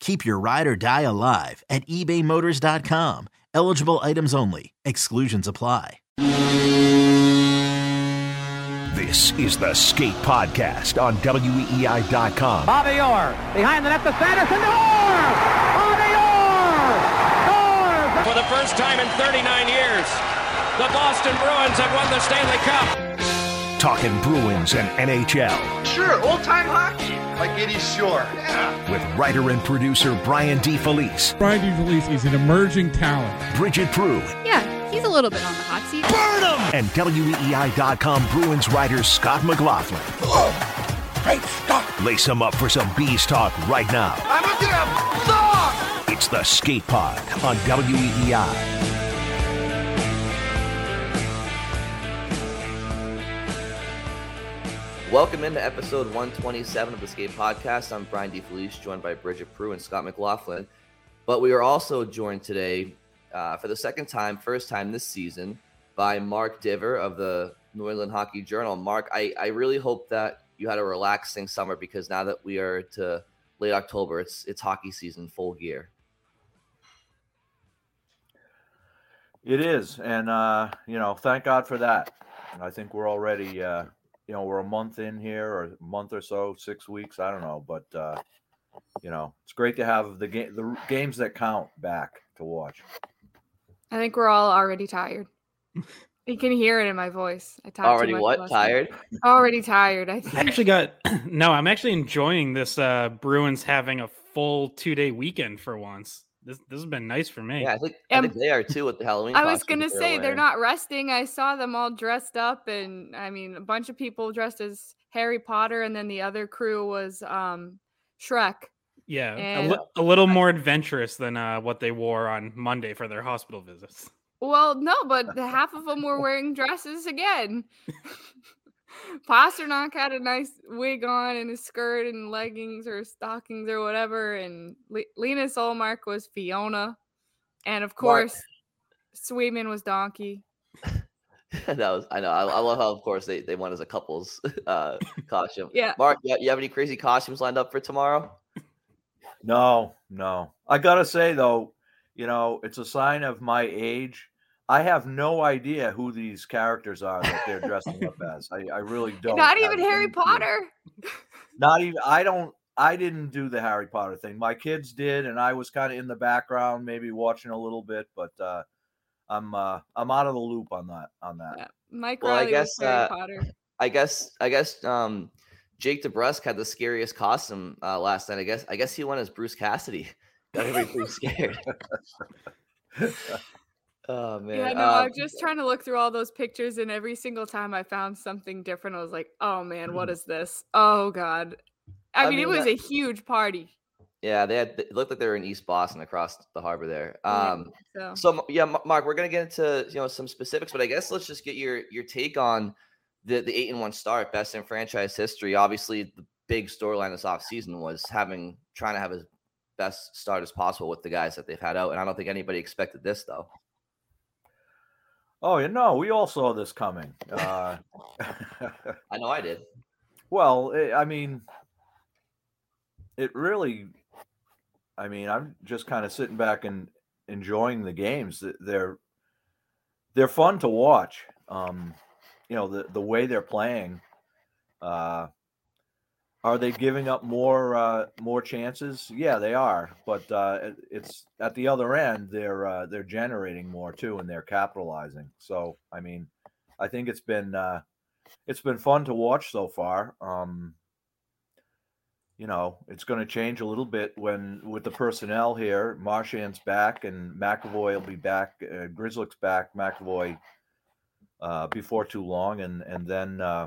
Keep your ride or die alive at ebaymotors.com. Eligible items only. Exclusions apply. This is the Skate Podcast on WEEI.com. Bobby Orr behind the net to Sanderson. Orr! Bobby Orr! Orr! For the first time in 39 years, the Boston Bruins have won the Stanley Cup. Talking Bruins and NHL. Sure, old time hockey, like Eddie Shore. Yeah. With writer and producer Brian DeFelice. Brian DeFelice is an emerging talent. Bridgette Proulx. Yeah, he's a little bit on the hot seat. Burn him! And WEEI.com Bruins writer Scott McLaughlin. Oh, great Scott. Lace him up for some bees talk right now. I'm looking at dog. It's the Skate Pod on WEEI. Welcome into episode 127 of the Skate Podcast. I'm Brian DeFelice, joined by Bridgette Proulx and Scott McLaughlin. But we are also joined today uh, for the second time, first time this season, by Mark Divver of the New England Hockey Journal. Mark, I, I really hope that you had a relaxing summer because now that we are to late October, it's it's hockey season full gear. It is, and uh, you know, thank God for that. I think we're already, uh, you know, we're a month in here, or a month or so, six weeks, I don't know, but uh, you know, it's great to have the game, the games that count back to watch. I think we're all already tired. You can hear it in my voice. I talked Already what? Tired? Already tired. I, think. I actually got no. I'm actually enjoying this. Uh, Bruins having a full two day weekend for once. This this has been nice for me. Yeah, I think, I think they are too with the Halloween. I was gonna they're say they're not resting. I saw them all dressed up, and I mean, a bunch of people dressed as Harry Potter, and then the other crew was um Shrek. Yeah, a, li- a little more adventurous than uh, what they wore on Monday for their hospital visits. Well, no, but the half of them were wearing dresses again. Pastrnak had a nice wig on and a skirt and leggings or stockings or whatever, and Le- Linus Ullmark was Fiona, and of course, Swayman was Donkey. that was I know. I, I love how of course they, they went as a couple's uh costume. Yeah. Mark, you, you have any crazy costumes lined up for tomorrow? No, no. I gotta say though, you know, it's a sign of my age. I have no idea who these characters are that they're dressing up as. I, I really don't. Not even Harry any clue. Potter. Not even. I don't. I didn't do the Harry Potter thing. My kids did, and I was kind of in the background, maybe watching a little bit. But uh, I'm uh, I'm out of the loop on that. On that. Yeah, Mike Well, I Riley guess, was Harry uh, Potter. I guess I guess um Jake DeBrusk had the scariest costume uh, last night. I guess I guess he went as Bruce Cassidy. Got everybody pretty scared. oh man. Yeah, no, Um, I'm just trying to look through all those pictures, and every single time I found something different, I was like, "Oh man, what is this? Oh god!" I, I mean, it was that- a huge party. yeah, they had it looked like they were in East Boston across the harbor there. Yeah, Um so So yeah, Mark, we're gonna get into you know some specifics, but I guess let's just get your your take on the the eight and one start, best in franchise history. Obviously, the big storyline this offseason was having trying to have as best start as possible with the guys that they've had out, and I don't think anybody expected this though. Oh, yeah, no, we all saw this coming. Uh, I know I did. well, eh, I mean, it really. I mean, I'm just kind of sitting back and enjoying the games. Th- They're they're fun to watch. Um, you know, the the way they're playing. Uh, Are they giving up more uh, more chances? Yeah, they are. But uh, it's at the other end, they're uh, they're generating more too, and they're capitalizing. So I mean, I think it's been uh, it's been fun to watch so far. Um, you know, it's going to change a little bit when with the personnel here. Marchand's back, and McAvoy will be back. Uh, Grzelcyk's back. McAvoy uh, before too long, and and then uh,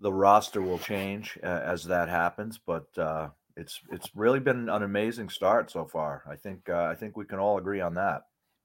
the roster will change uh, as that happens. But uh, it's it's really been an amazing start so far. I think uh, I think we can all agree on that.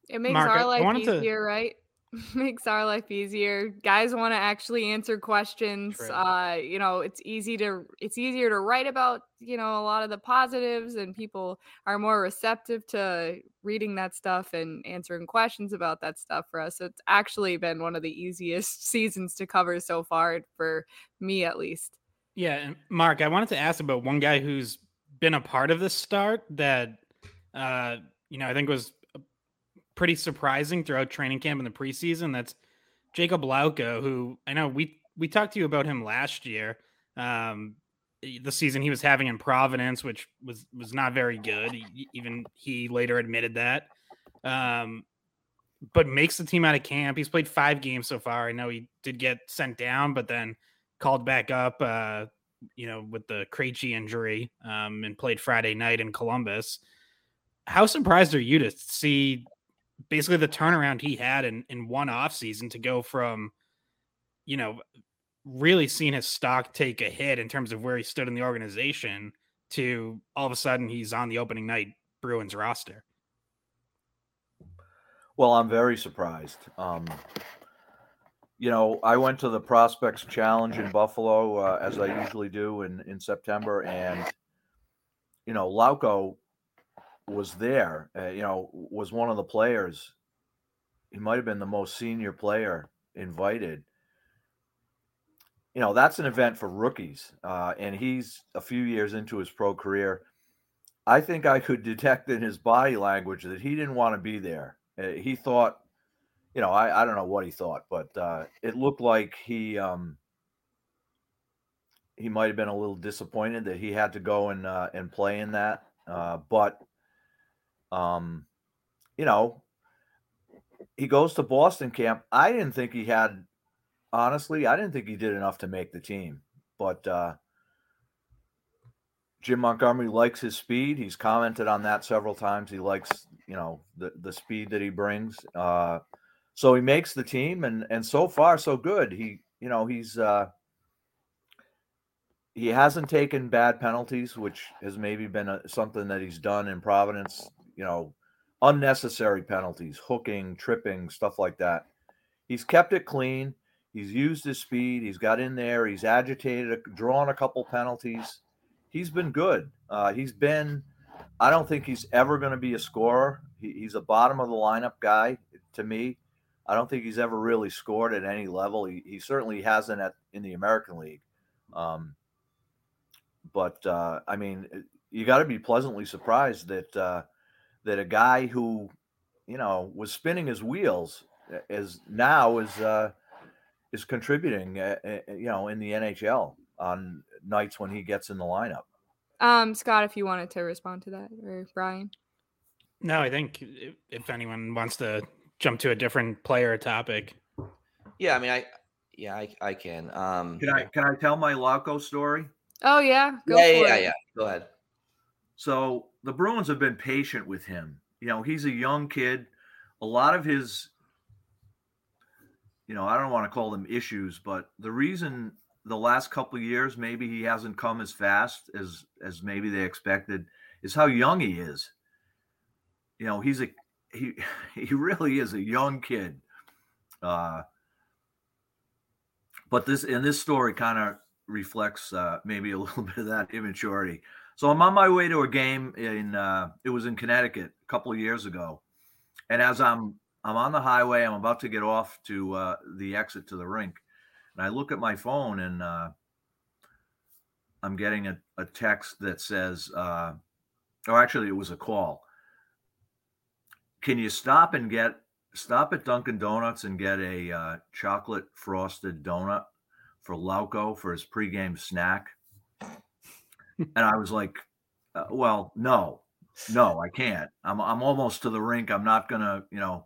It makes Mark, our life easier, to... right? makes our life easier. Guys want to actually answer questions. Uh, you know, it's easy to it's easier to write about, you know, a lot of the positives and people are more receptive to reading that stuff and answering questions about that stuff for us. So it's actually been one of the easiest seasons to cover so far for me at least. Yeah, and Mark, I wanted to ask about one guy who's been a part of this start that uh, you know, I think was pretty surprising throughout training camp in the preseason. That's Jakub Lauko, who I know we we talked to you about him last year. Um, the season he was having in Providence, which was was not very good. He, even he later admitted that. Um, but makes the team out of camp. He's played five games so far. I know he did get sent down, but then called back up. Uh, you know, with the Krejci injury, um, and played Friday night in Columbus. How surprised are you to see basically the turnaround he had in, in one off season to go from, you know, really seeing his stock take a hit in terms of where he stood in the organization to all of a sudden he's on the opening night Bruins roster. Well, I'm very surprised. Um, you know, I went to the Prospects Challenge in Buffalo uh, as I usually do in in September, and you know, Lauko was there, uh, you know, was one of the players. He might have been the most senior player invited. You know, that's an event for rookies, uh, and he's a few years into his pro career. I think I could detect in his body language that he didn't want to be there. Uh, he thought, you know, I, I don't know what he thought, but uh, it looked like he um, he might have been a little disappointed that he had to go and uh, and play in that. Uh, but um, you know, he goes to Boston camp. I didn't think he had, honestly, I didn't think he did enough to make the team. But uh, Jim Montgomery likes his speed. He's commented on that several times. He likes, you know, the the speed that he brings. Uh, so he makes the team, and and so far so good. He, you know, he's uh, he hasn't taken bad penalties, which has maybe been a, something that he's done in Providence you know, unnecessary penalties, hooking, tripping, stuff like that. He's kept it clean. He's used his speed. He's got in there. He's agitated, drawn a couple penalties. He's been good. Uh, he's been. I don't think he's ever going to be a scorer. He, he's a bottom of the lineup guy to me. I don't think he's ever really scored at any level. He, he certainly hasn't at in the American League. Um, but uh, I mean, you got to be pleasantly surprised that uh, that a guy who, you know, was spinning his wheels is now is uh, is contributing, uh, uh, you know, in the NHL on nights when he gets in the lineup. Um, Scott, if you wanted to respond to that, or Brian. No, I think if anyone wants to jump to a different player topic. Yeah, I mean, I yeah, I, I can. Um, can I can I tell my Lauko story? Oh yeah, go yeah, yeah, yeah. Go ahead. So the Bruins have been patient with him. You know, he's a young kid. A lot of his, you know, I don't want to call them issues, but the reason the last couple years maybe he hasn't come as fast as as maybe they expected is how young he is. You know, he's a he he really is a young kid. Uh, but this and this story kind of reflects uh, maybe a little bit of that immaturity. So I'm on my way to a game in uh, it was in Connecticut a couple of years ago, and as I'm I'm on the highway, I'm about to get off to uh, the exit to the rink, and I look at my phone and uh, I'm getting a, a text that says, uh, or actually it was a call. Can you stop and get stop at Dunkin' Donuts and get a uh, chocolate frosted donut for Lauko for his pregame snack, and I was like, uh, "Well, no, no, I can't. I'm I'm almost to the rink. I'm not gonna, you know."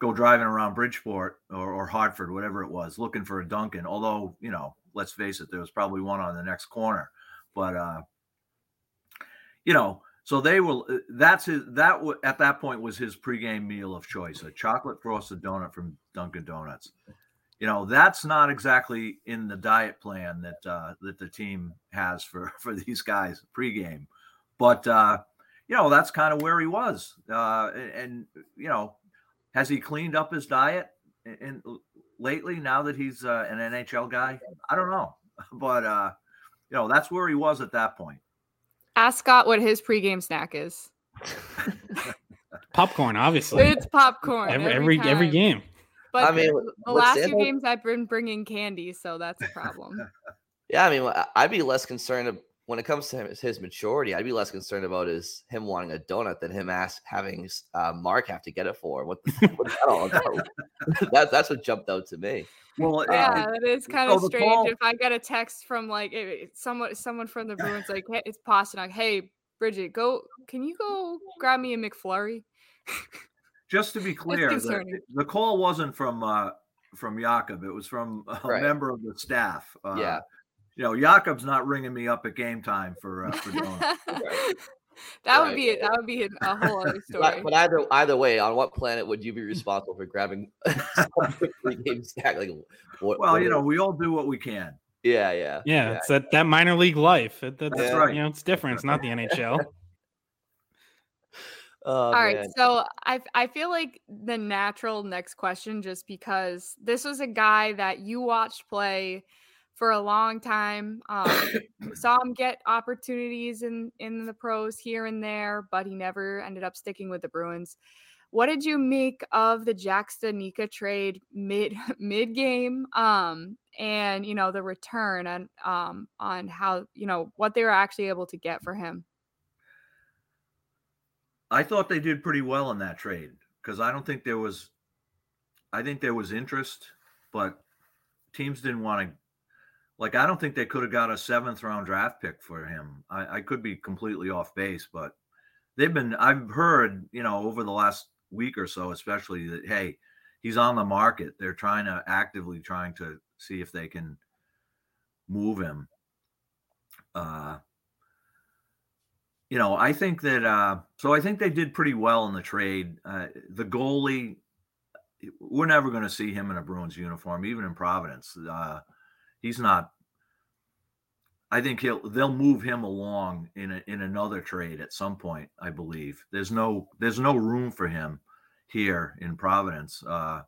Go driving around Bridgeport or, or Hartford, whatever it was, looking for a Dunkin'. Although, you know, let's face it, there was probably one on the next corner. But uh, you know, so they will. Uh, that's his. That w- at that point was his pregame meal of choice: a chocolate frosted donut from Dunkin' Donuts. You know, that's not exactly in the diet plan that uh, that the team has for for these guys pregame, but uh, you know that's kind of where he was. Uh, and, and you know, has he cleaned up his diet in, in lately? Now that he's uh, an NHL guy, I don't know, but uh, you know that's where he was at that point. Ask Scott what his pregame snack is. popcorn, obviously. It's popcorn every every, every, every game. But I mean, the last few games I've been bringing candy, so that's a problem. yeah, I mean, I'd be less concerned when it comes to his, his maturity. I'd be less concerned about his him wanting a donut than him ask having uh, Mark have to get it for. What, what that all about? that, that's what jumped out to me. Well, yeah, it is kind of strange ball... if I get a text from like someone someone from the Bruins like hey, it's Pastrnak. Hey, Bridgette, go. Can you go grab me a McFlurry? Just to be clear, the, the, call wasn't from uh, from Jakub. It was from a right. member of the staff. Uh, yeah. You know, Jakub's not ringing me up at game time for uh, for donuts. That right. would be it. That would be a whole other story. But, but, either either way, on what planet would you be responsible for grabbing three game stack? Like, what, well, what you know, we all do what we can. Yeah, yeah, yeah. yeah. It's that, that minor league life. It, that's, that's right. You know, it's different. It's not the NHL. Oh, All man. right, so I I feel like the natural next question, just because this was a guy that you watched play for a long time. Um, saw him get opportunities in in the pros here and there, but he never ended up sticking with the Bruins. What did you make of the Jack Studnicka trade mid mid game? Um, and you know the return and um on how you know what they were actually able to get for him. I thought they did pretty well in that trade because I don't think there was, I think there was interest, but teams didn't want to like I don't think they could have got a seventh round draft pick for him. I, I could be completely off base, but they've been I've heard, you know, over the last week or so, especially that hey, he's on the market. They're trying to actively trying to see if they can move him. Uh you know, I think that uh so I think they did pretty well in the trade. Uh the goalie we're never going to see him in a Bruins uniform, even in Providence. Uh, he's not. I think he'll they'll move him along in a, in another trade at some point. I believe there's no there's no room for him here in Providence. Uh,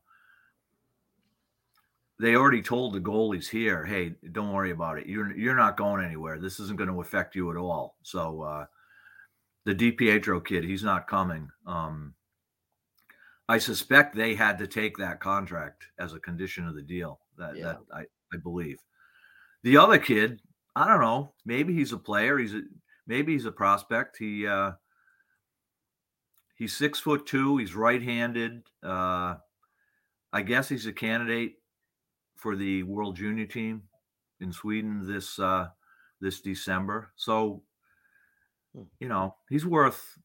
they already told the goalies here, "Hey, don't worry about it. You're you're not going anywhere. This isn't going to affect you at all." So uh, the DiPietro kid, he's not coming. Um, I suspect they had to take that contract as a condition of the deal. That yeah. that I I believe. The other kid, I don't know. Maybe he's a player. He's a maybe he's a prospect. He uh, he's six foot two. He's right-handed. Uh, I guess he's a candidate for the World Junior team in Sweden this uh, this December. So. You know, he's worth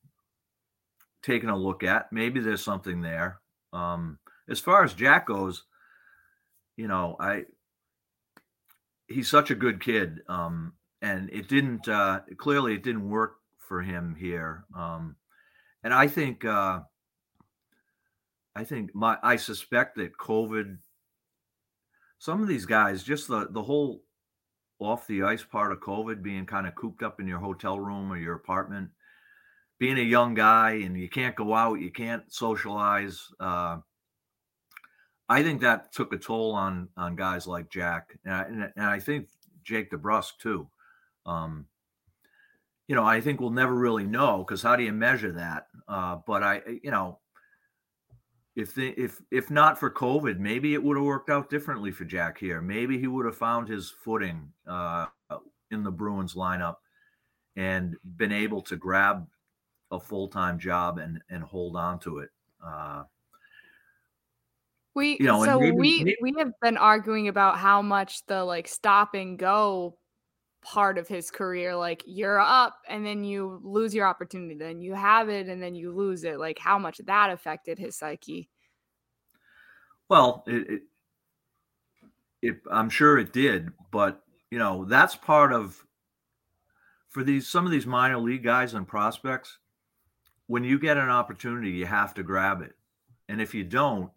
taking a look at. Maybe there's something there. Um, as far as Jack goes, you know, I he's such a good kid. Um, and it didn't uh, clearly it didn't work for him here. Um, and I think uh, I think my I suspect that COVID. Some of these guys, just the the whole off the ice part of COVID, being kind of cooped up in your hotel room or your apartment, being a young guy and you can't go out, you can't socialize. Uh, I think that took a toll on on guys like Jack, and I, and I think Jake DeBrusk too. Um, you know, I think we'll never really know because how do you measure that? Uh, but I, you know, if the if if not for COVID, maybe it would have worked out differently for Jack here. Maybe he would have found his footing uh, in the Bruins lineup and been able to grab a full time job and and hold on to it. Uh, We you know, so maybe, we maybe, we have been arguing about how much the like stop and go part of his career like you're up and then you lose your opportunity then you have it and then you lose it. Like how much that affected his psyche? Well it, it, it i'm sure it did but you know that's part of for these some of these minor league guys and prospects when you get an opportunity you have to grab it and if you don't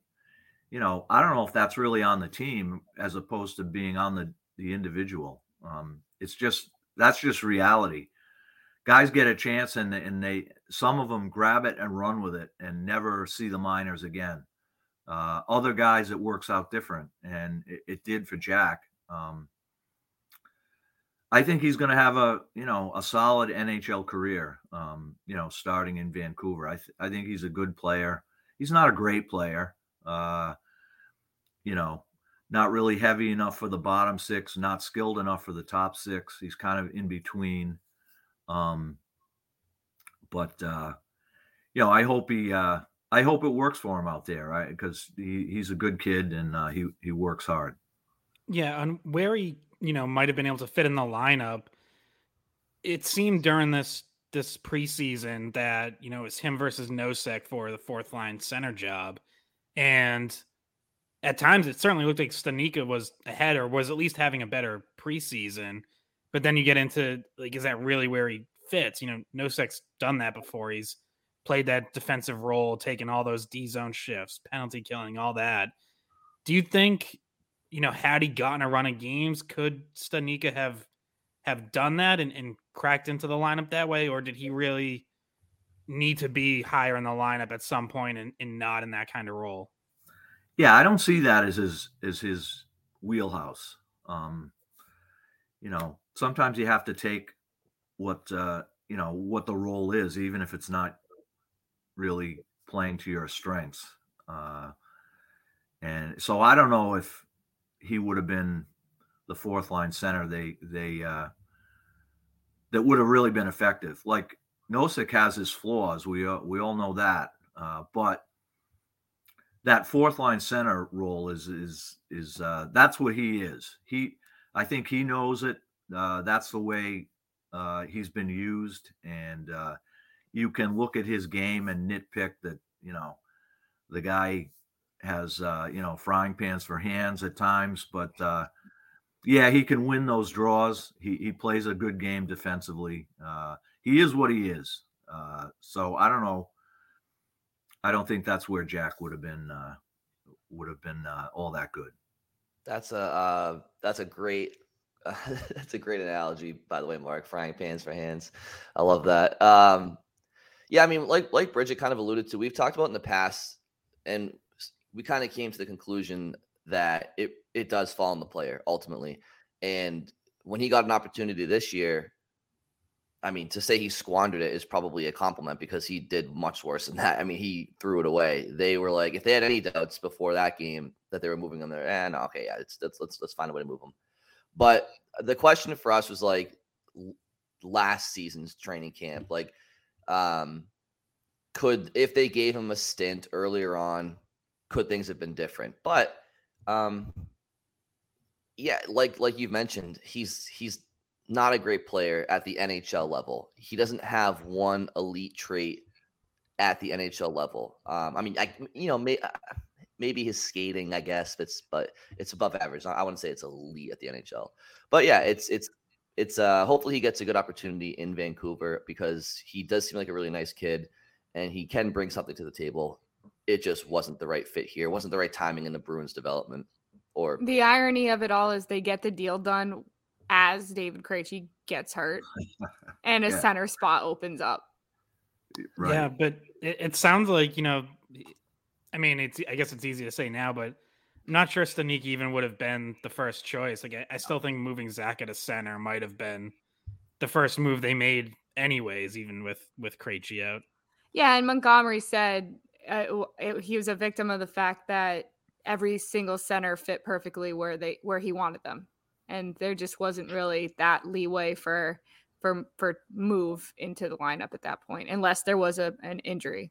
you know i don't know if that's really on the team as opposed to being on the the individual um, it's just that's just reality. Guys get a chance and and they some of them grab it and run with it and never see the minors again. Uh, other guys it works out different, and it, it did for Jack. Um, I think he's going to have a you know a solid NHL career. Um, you know, starting in Vancouver, I th- I think he's a good player. He's not a great player. Uh, you know, not really heavy enough for the bottom six, not skilled enough for the top six. He's kind of in between. Um, but uh, you know, I hope he, uh, I hope it works for him out there, right? Because he, he's a good kid and uh, he he works hard. Yeah, and where he, you know, might have been able to fit in the lineup. It seemed during this this preseason that you know it's him versus Nosek for the fourth line center job, and at times it certainly looked like Studnicka was ahead or was at least having a better preseason. But then you get into like, is that really where he fits? You know, Nosek's done that before. He's played that defensive role, taken all those D zone shifts, penalty killing, all that. Do you think, you know, had he gotten a run of games, could Studnicka have have done that and, and cracked into the lineup that way, or did he really need to be higher in the lineup at some point and, and not in that kind of role? Yeah, I don't see that as his as his wheelhouse. Um, you know, sometimes you have to take what uh, you know what the role is, even if it's not really playing to your strengths. Uh, and so I don't know if he would have been the fourth line center. They they uh, that would have really been effective. Like Nosek has his flaws. We uh, we all know that, uh, but that fourth line center role is is is uh, that's what he is. He, I think he knows it. Uh, that's the way uh, he's been used, and uh, you can look at his game and nitpick that. You know, the guy has uh, you know frying pans for hands at times, but uh, yeah, he can win those draws. He he plays a good game defensively. he is what he is. so I don't know I don't think that's where Jack would have been uh, would have been uh, all that good. That's a uh, that's a great that's a great analogy, by the way, Mark. Frying pans for hands, I love that. Um, yeah, I mean, like like Bridgette kind of alluded to, we've talked about in the past, and we kind of came to the conclusion that it it does fall on the player ultimately. And when he got an opportunity this year, I mean, to say he squandered it is probably a compliment because he did much worse than that. I mean, he threw it away. They were like, if they had any doubts before that game that they were moving him there, and eh, okay, yeah, let's let's let's find a way to move him. But the question for us was like last season's training camp, like, um, could if they gave him a stint earlier on, could things have been different? But, um, yeah, like like you've mentioned, he's he's not a great player at the NHL level. He doesn't have one elite trait at the NHL level. Um, I mean, I you know, may, maybe his skating, I guess, it's but it's above average. I wouldn't say it's elite at the NHL, but yeah, it's it's it's uh hopefully he gets a good opportunity in Vancouver because he does seem like a really nice kid and he can bring something to the table. It just wasn't the right fit here. It wasn't the right timing in the Bruins development. Or the irony of it all is they get the deal done as David Krejci gets hurt and a yeah. center spot opens up. Right. Yeah, but it, it, sounds like, you know, I mean, it's I guess it's easy to say now, but I'm not sure Studnicka even would have been the first choice. Like I, I still think moving Zach at a center might have been the first move they made anyways, even with with Krejci out. Yeah, and Montgomery said uh, it, he was a victim of the fact that every single center fit perfectly where they where he wanted them and there just wasn't really that leeway for for for move into the lineup at that point unless there was a an injury.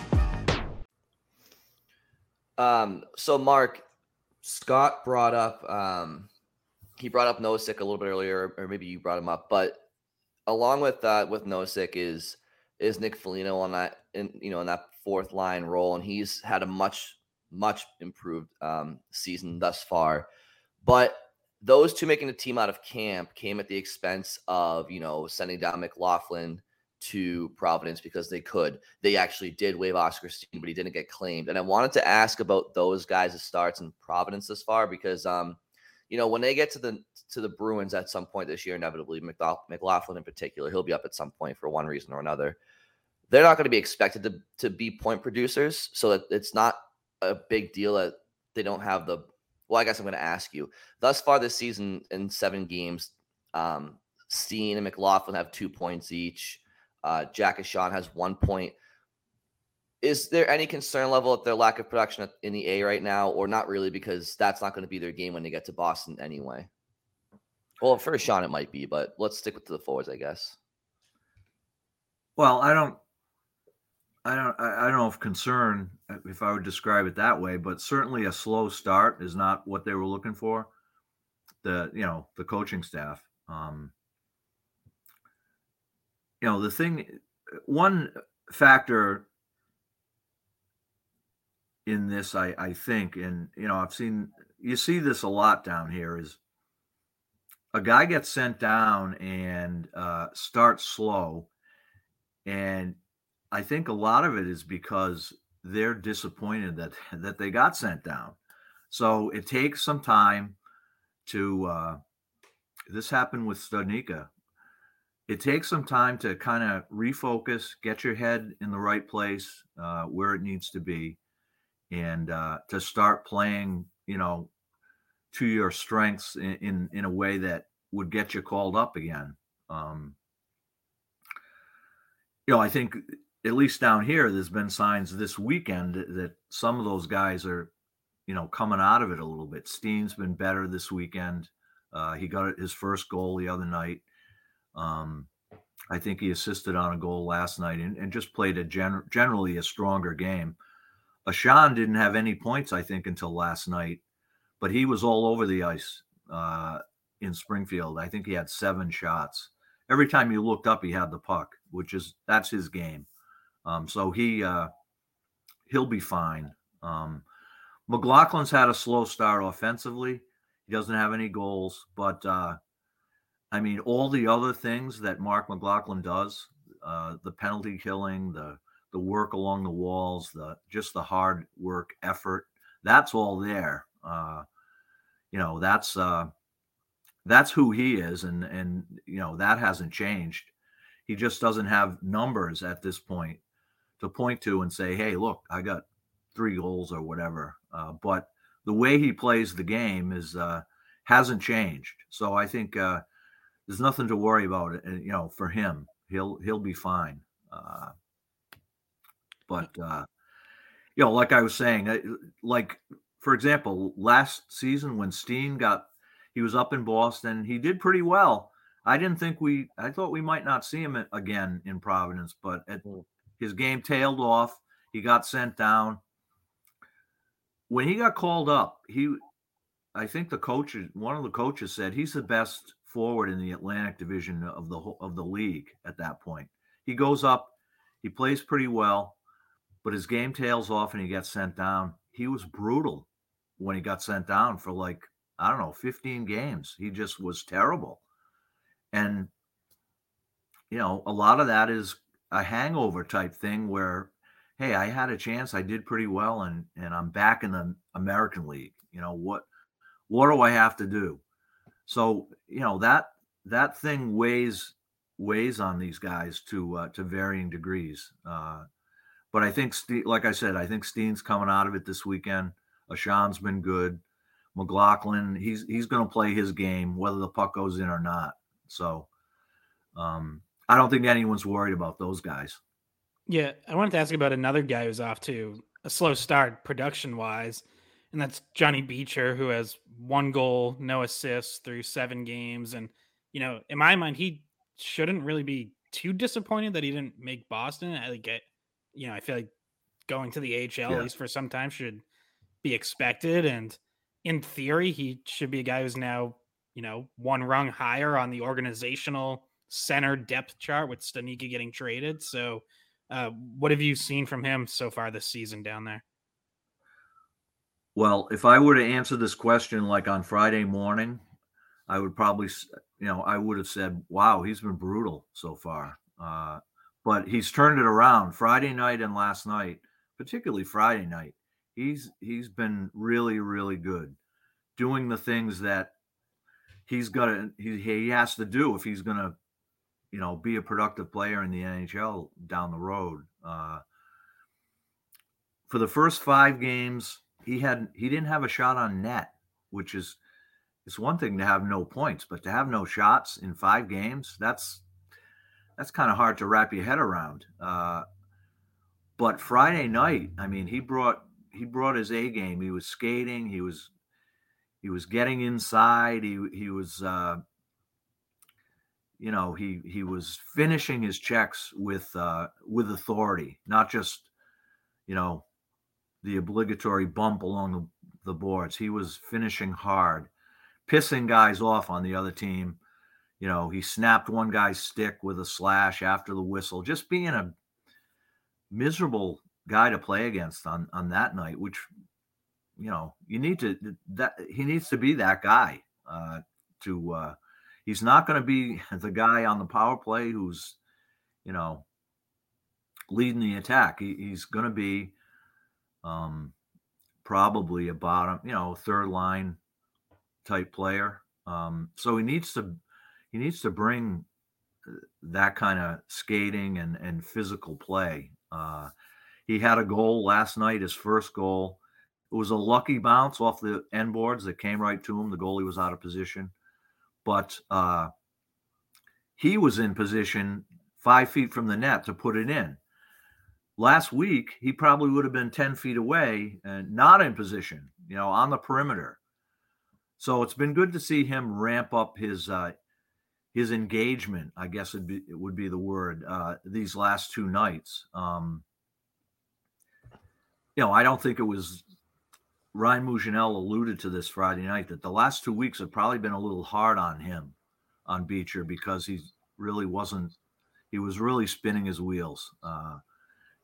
Um, so Mark Scott brought up um, he brought up Nosek a little bit earlier, or maybe you brought him up, but along with that, with Nosek is is Nick Foligno on that in you know in that fourth line role, and he's had a much much improved um, season thus far. But those two making the team out of camp came at the expense of you know sending down McLaughlin to Providence because they could. They actually did waive Oskar Steen, but he didn't get claimed. And I wanted to ask about those guys' starts in Providence this far because, um, you know, when they get to the to the Bruins at some point this year, inevitably McLaughlin in particular, he'll be up at some point for one reason or another. They're not going to be expected to to be point producers, so that it's not a big deal that they don't have the. Well, I guess I'm going to ask you. Thus far this season, in seven games, um, Steen and McLaughlin have two points each. Uh, Jack Ahcan has one point. Is there any concern level at their lack of production in the A right now, or not really, because that's not going to be their game when they get to Boston anyway? Well, for Sean, it might be, but let's stick with the forwards, I guess. Well, I don't, I don't, I don't know if concern, if I would describe it that way, but certainly a slow start is not what they were looking for. The, you know, the coaching staff. Um, you know the thing one factor in this i i think and you know i've seen you see this a lot down here is a guy gets sent down and uh, starts slow. And i think a lot of it is because they're disappointed that that they got sent down. So it takes some time to uh, this happened with Studnicka it takes some time to kind of refocus, get your head in the right place uh, where it needs to be, and uh, to start playing, you know, to your strengths in, in, in a way that would get you called up again. Um, you know, I think at least down here, there's been signs this weekend that some of those guys are, you know, coming out of it a little bit. Steen's been better this weekend. Uh, he got his first goal the other night. Um, I think he assisted on a goal last night and, and just played a gen- generally a stronger game. Ahcan didn't have any points, I think, until last night, but he was all over the ice uh, in Springfield. I think he had seven shots. Every time you looked up, he had the puck, which is that's his game. Um, so he uh, he'll be fine. Um, McLaughlin's had a slow start offensively. He doesn't have any goals, but uh, I mean, all the other things that Marc McLaughlin does, uh, the penalty killing, the the work along the walls, the just the hard work effort, that's all there. Uh, you know, that's uh, that's who he is, and and you know that hasn't changed. He just doesn't have numbers at this point to point to and say, "Hey, look, I got three goals or whatever." Uh, but the way he plays the game is uh, hasn't changed. So I think uh, there's nothing to worry about it. You know, for him, he'll he'll be fine. Uh, but uh, you know, like I was saying, like for example, last season when Steen got, he was up in Boston. He did pretty well. I didn't think we. I thought we might not see him again in Providence, but at, hmm. his game tailed off. He got sent down. When he got called up, he, I think the coach, one of the coaches said he's the best forward in the Atlantic Division of the of the league at that point. He goes up, he plays pretty well, but his game tails off and he gets sent down. He was brutal when he got sent down for like I don't know 15 games. He just was terrible, and you know a lot of that is a hangover type thing where hey i had a chance i did pretty well and and i'm back in the american league you know what what do i have to do so you know that that thing weighs weighs on these guys to uh, to varying degrees uh, but i think like i said i think steen's coming out of it this weekend. Ashawn's been good. Mclaughlin he's he's going to play his game whether the puck goes in or not. So um I don't think anyone's worried about those guys. Yeah, I wanted to ask about another guy who's off to a slow start production wise, and that's Johnny Beecher, who has one goal, no assists through seven games. And, you know, in my mind, he shouldn't really be too disappointed that he didn't make Boston. I like get, you know, I feel like going to the AHL, yeah. at least for some time, should be expected. And in theory, he should be a guy who's now, you know, one rung higher on the organizational center depth chart with Studnicka getting traded. So, uh, what have you seen from him so far this season down there? Well, if I were to answer this question like on Friday morning, I would probably, you know, I would have said, "Wow, he's been brutal so far." Uh, but he's turned it around Friday night and last night, particularly Friday night. He's he's been really really good, doing the things that he's to he, he has to do if he's to you know, be a productive player in the NHL down the road. Uh, for the first five games, he had he didn't have a shot on net, which is it's one thing to have no points, but to have no shots in five games, that's that's kind of hard to wrap your head around. Uh, but Friday night, I mean, he brought he brought his A game. He was skating. He was he was getting inside. He he was uh, you know he he was finishing his checks with uh, with authority, not just you know the obligatory bump along the, the boards. He was finishing hard, pissing guys off on the other team. You know, he snapped one guy's stick with a slash after the whistle, just being a miserable guy to play against on on that night, which you know, you need to that he needs to be that guy uh, to uh, he's not going to be the guy on the power play who's, you know, leading the attack. He, he's going to be um, probably a bottom, you know, third line type player. Um, so he needs to he needs to bring uh, that kind of skating and and physical play. Uh, he had a goal last night, his first goal. It was a lucky bounce off the end boards that came right to him. The goalie was out of position but uh, he was in position five feet from the net to put it in. Last week, he probably would have been 10 feet away and not in position, you know, on the perimeter. So it's been good to see him ramp up his uh, his engagement. I guess it, be, it would be the word uh, these last two nights. Um, you know, I don't think it was Ryan Mougenel alluded to this Friday night that the last two weeks have probably been a little hard on him, on Beecher, because he really wasn't, he was really spinning his wheels. Uh,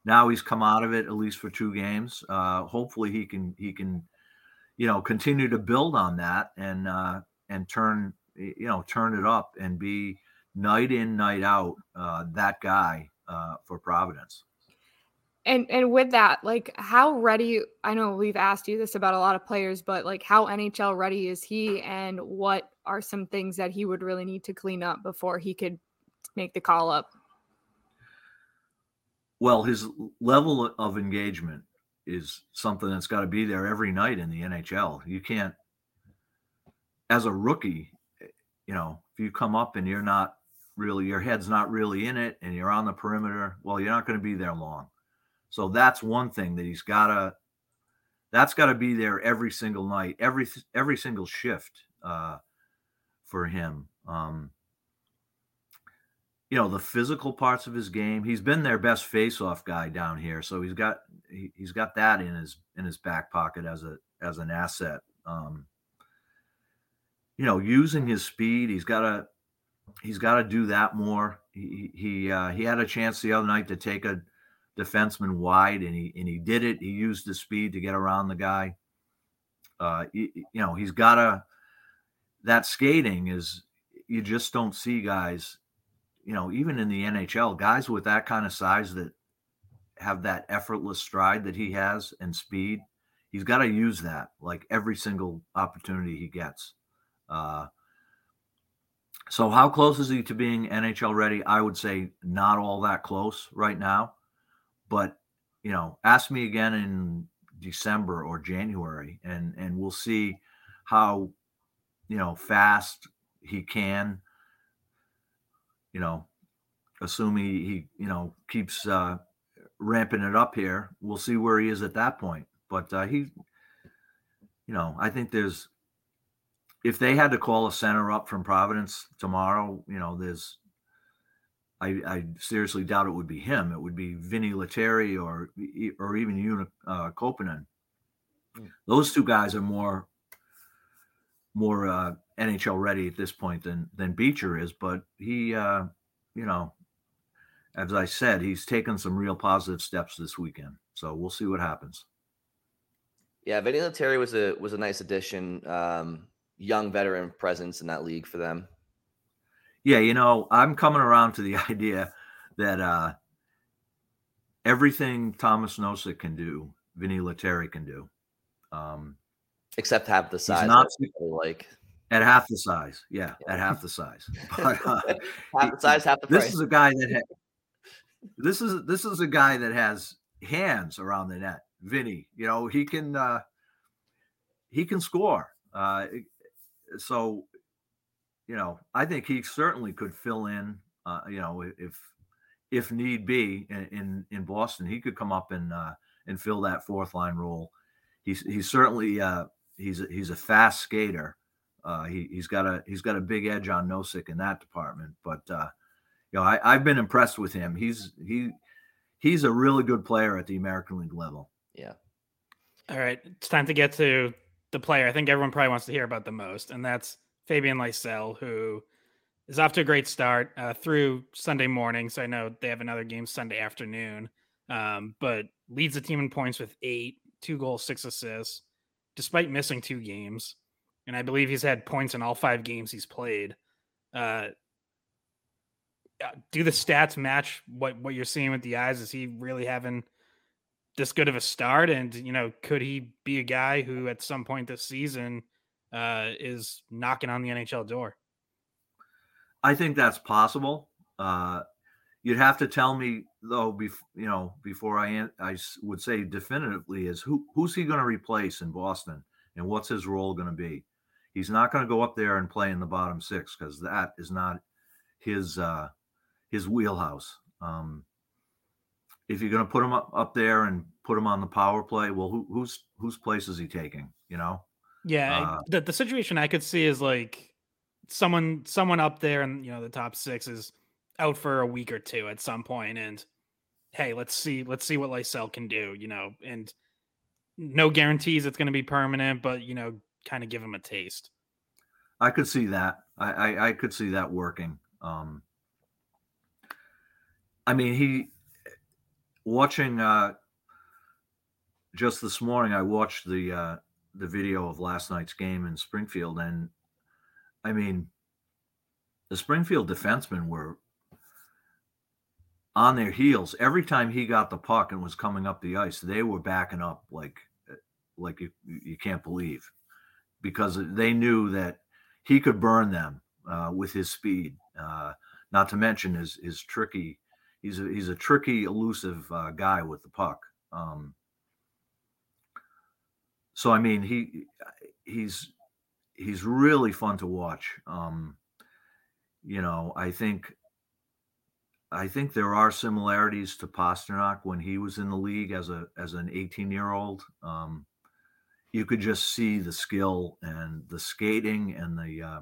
now he's come out of it at least for two games. Uh, hopefully he can he can, you know, continue to build on that and uh, and turn you know turn it up and be night in night out uh, that guy uh, for Providence. And and with that, like how ready I know we've asked you this about a lot of players, but like how NHL ready is he and what are some things that he would really need to clean up before he could make the call up? Well, his level of engagement is something that's got to be there every night in the NHL. You can't as a rookie, you know, if you come up and you're not really your head's not really in it and you're on the perimeter, well, you're not going to be there long. So that's one thing that he's got to that's got to be there every single night, every every single shift uh, for him. Um, you know the physical parts of his game. He's been their best face-off guy down here, so he's got he, has got that in his in his back pocket as a as an asset. Um, you know, using his speed, he's got to he's got to do that more. He he uh, he had a chance the other night to take a defenseman wide, and he and he did it. He used the speed to get around the guy. Uh, you, you know, he's got a that skating is you just don't see guys. You know, even in the NHL, guys with that kind of size that have that effortless stride that he has and speed. He's got to use that like every single opportunity he gets. Uh, so, how close is he to being NHL ready? I would say not all that close right now. But, you know, ask me again in December or January, and and we'll see how, you know, fast he can. You know, assuming he, he you know keeps uh, ramping it up here, we'll see where he is at that point. But uh, he, you know, I think there's if they had to call a center up from Providence tomorrow, you know, there's I, I seriously doubt it would be him. It would be Vinny Lettieri or or even Joona, uh, Koppanen. Mm. Those two guys are more more uh, NHL ready at this point than than Beecher is. But he, uh, you know, as I said, he's taken some real positive steps this weekend. So we'll see what happens. Yeah, Vinny Lettieri was a was a nice addition. Um, young veteran presence in that league for them. Yeah, you know, I'm coming around to the idea that uh, everything Tomas Nosek can do, Vinny Lettieri can do. Um, Except half the size. Not like at half the size. Yeah, yeah. at half the size. But, uh, half the size, half the This price. is a guy that ha- this is this is a guy that has hands around the net. Vinny, you know, he can uh, he can score. Uh, so, you know, I think he certainly could fill in. Uh, you know, if if need be in in, in Boston, he could come up and uh, and fill that fourth line role. He's he's certainly uh, he's a, he's a fast skater. Uh, he he's got a he's got a big edge on Nosek in that department. But uh, you know, I, I've been impressed with him. He's he he's a really good player at the American League level. Yeah. All right, it's time to get to the player I think everyone probably wants to hear about the most, and that's Fabian Lysell, who is off to a great start uh, through Sunday morning. So I know they have another game Sunday afternoon, um, but leads the team in points with eight, two goals, six assists, despite missing two games. And I believe he's had points in all five games he's played. Uh, do the stats match what what you're seeing with the eyes? Is he really having this good of a start? And you know, could he be a guy who at some point this season uh, is knocking on the NHL door? I think that's possible. Uh, you'd have to tell me though, bef- you know, before I I would say definitively is who who's he going to replace in Boston and what's his role going to be. He's not going to go up there and play in the bottom six because that is not his uh, his wheelhouse. Um, if you're going to put him up, up there and put him on the power play, well, who, whose whose place is he taking? You know? Yeah, uh, the the situation I could see is like someone someone up there and you know the top six is out for a week or two at some point, and hey, let's see let's see what Lysell can do. You know, and no guarantees it's going to be permanent, but you know, kind of give him a taste. I could see that. I, I, I could see that working. Um, I mean, he watching uh, just this morning. I watched the uh, the video of last night's game in Springfield, and I mean, the Springfield defensemen were on their heels every time he got the puck and was coming up the ice. They were backing up like like you you can't believe because they knew that he could burn them uh, with his speed. Uh, not to mention his his tricky he's a he's a tricky, elusive uh, guy with the puck. Um, so I mean, he he's he's really fun to watch. Um, you know, I think I think there are similarities to Pastrnak when he was in the league as a as an 18 year old. Um, you could just see the skill and the skating and the uh,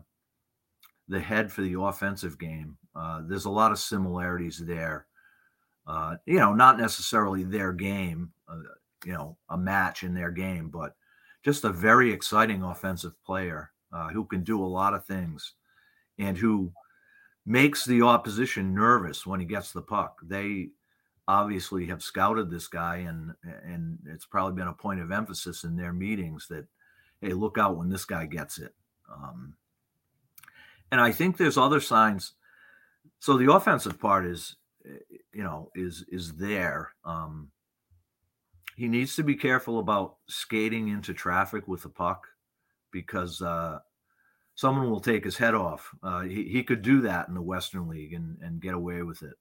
the head for the offensive game. Uh, there's a lot of similarities there. Uh, you know, not necessarily their game, uh, you know, a match in their game, but just a very exciting offensive player uh, who can do a lot of things and who makes the opposition nervous when he gets the puck. They obviously have scouted this guy, and and it's probably been a point of emphasis in their meetings that, hey, look out when this guy gets it. Um, and I think there's other signs. So the offensive part is, you know, is is there. Um, he needs to be careful about skating into traffic with the puck because uh, someone will take his head off. Uh, he, he could do that in the Western League and, and get away with it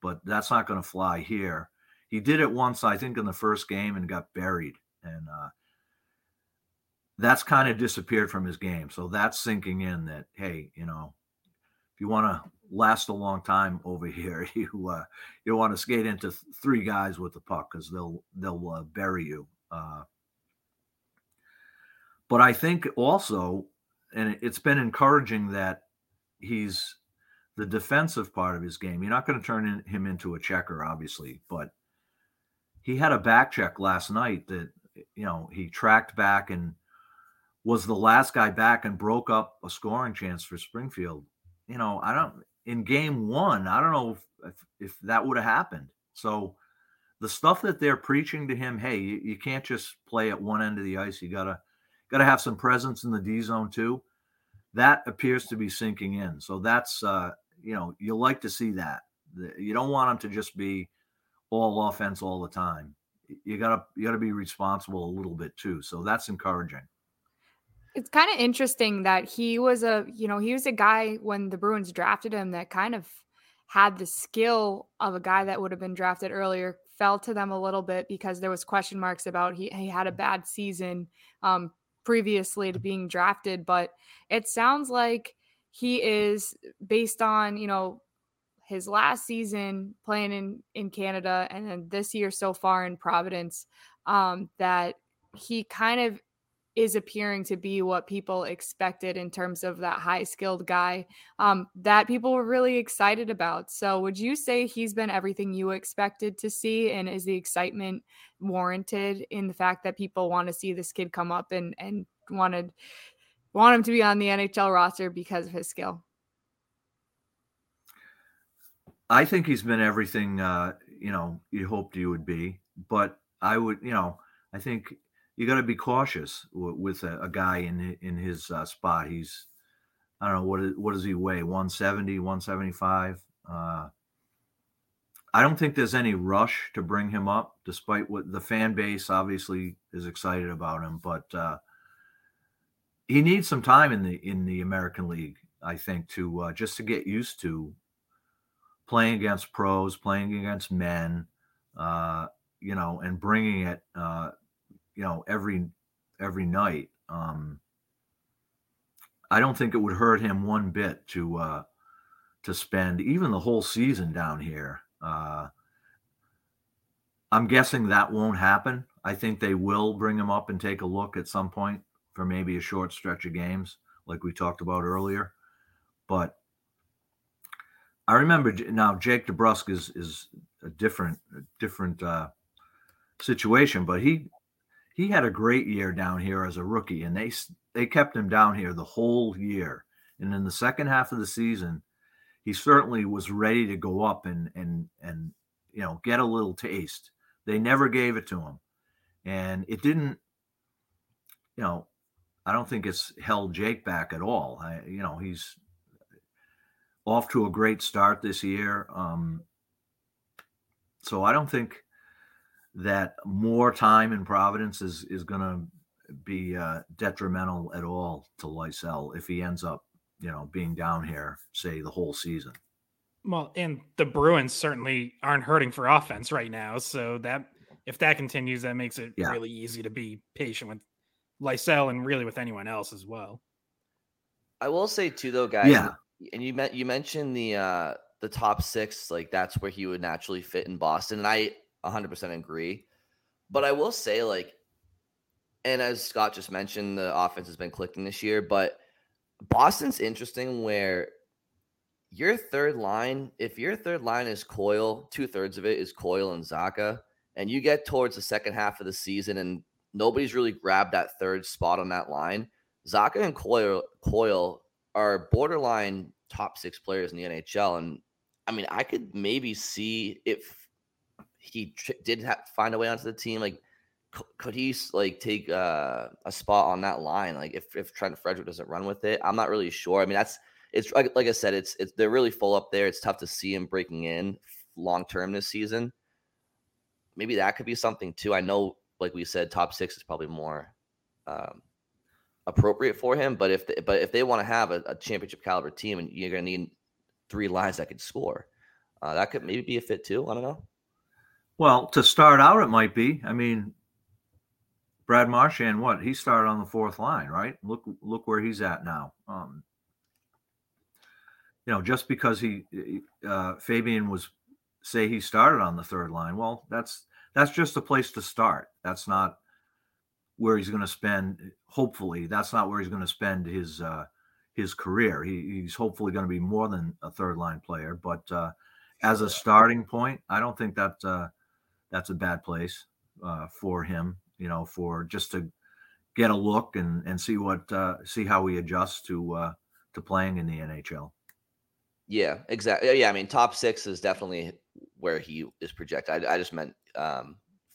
but that's not going to fly here. He did it once, I think, in the first game and got buried. And uh, that's kind of disappeared from his game. So that's sinking in that, hey, you know, if you want to last a long time over here, you uh, you want to skate into th- three guys with the puck because they'll they'll uh, bury you. Uh, but I think also, and it's been encouraging that he's the defensive part of his game. You're not going to turn in, him into a checker, obviously, but he had a back check last night that you know he tracked back and was the last guy back and broke up a scoring chance for Springfield. You know, I don't in game one. I don't know if if, if that would have happened. So the stuff that they're preaching to him, hey, you, you can't just play at one end of the ice. You gotta gotta have some presence in the D zone too. That appears to be sinking in. So that's uh, you know, you like to see that. You don't want them to just be all offense all the time. You gotta you gotta be responsible a little bit too. So that's encouraging. It's kind of interesting that he was a, you know, he was a guy when the Bruins drafted him that kind of had the skill of a guy that would have been drafted earlier fell to them a little bit because there was question marks about he, he had a bad season um, previously to being drafted but it sounds like he is based on you know his last season playing in in Canada and then this year so far in Providence um, that he kind of is appearing to be what people expected in terms of that high skilled guy um, that people were really excited about. So, would you say he's been everything you expected to see? And is the excitement warranted in the fact that people want to see this kid come up and and wanted want him to be on the NHL roster because of his skill? I think he's been everything uh, you know you hoped he would be, but I would you know I think you got to be cautious w- with a, a, guy in in his uh, spot. He's I don't know what is, what does he weigh 170 175 uh, I don't think there's any rush to bring him up, despite what the fan base obviously is excited about him. But uh, he needs some time in the in the American League, I think, to uh, just to get used to playing against pros, playing against men, uh, you know, and bringing it, uh, you know, every every night. Um, I don't think it would hurt him one bit to uh, to spend even the whole season down here. Uh, I'm guessing that won't happen. I think they will bring him up and take a look at some point for maybe a short stretch of games, like we talked about earlier. But I remember now Jake DeBrusk is is a different different uh, situation, but he he had a great year down here as a rookie, and they they kept him down here the whole year. And in the second half of the season, he certainly was ready to go up and and and you know get a little taste. They never gave it to him, and it didn't. You know, I don't think it's held Jake back at all. I, you know, he's off to a great start this year. Um, so I don't think that more time in Providence is is going to be uh, detrimental at all to Lysell if he ends up, you know, being down here, say the whole season. Well, and the Bruins certainly aren't hurting for offense right now, so that if that continues, that makes it yeah. really easy to be patient with Lysell and really with anyone else as well. I will say too, though, guys. Yeah. And you met you mentioned the uh the top six, like that's where he would naturally fit in Boston, and I 100% agree. But I will say, like, and as Scott just mentioned, the offense has been clicking this year, but Boston's interesting where your third line, if your third line is Coyle, two thirds of it is Coyle and Zacha, and you get towards the second half of the season and nobody's really grabbed that third spot on that line. Zacha and Coyle, Coyle are borderline top six players in the NHL. And I mean, I could maybe see if he tr- did have find a way onto the team. Like, c- could he like take uh, a spot on that line? Like, if if Trent Frederic doesn't run with it, I'm not really sure. I mean, that's it's like like I said, it's it's they're really full up there. It's tough to see him breaking in long term this season. Maybe that could be something too. I know, like we said, top six is probably more um, appropriate for him. But if they, but if they want to have a, a, championship caliber team, and you're going to need three lines that could score, uh, that could maybe be a fit too. I don't know. Well, to start out, it might be. I mean, Brad Marchand, what he started on the fourth line, right? Look, look where he's at now. Um, you know, just because he uh, Fabian was say he started on the third line, well, that's that's just a place to start. That's not where he's going to spend. Hopefully, that's not where he's going to spend his uh, his career. He, he's hopefully going to be more than a third line player. But uh, as a starting point, I don't think that uh, that's a bad place uh, for him. You know, for just to get a look and and see what uh, see how he adjusts to uh, to playing in the NHL. Yeah, exactly. Yeah, I mean, top six is definitely where he is projected. I, I just meant um,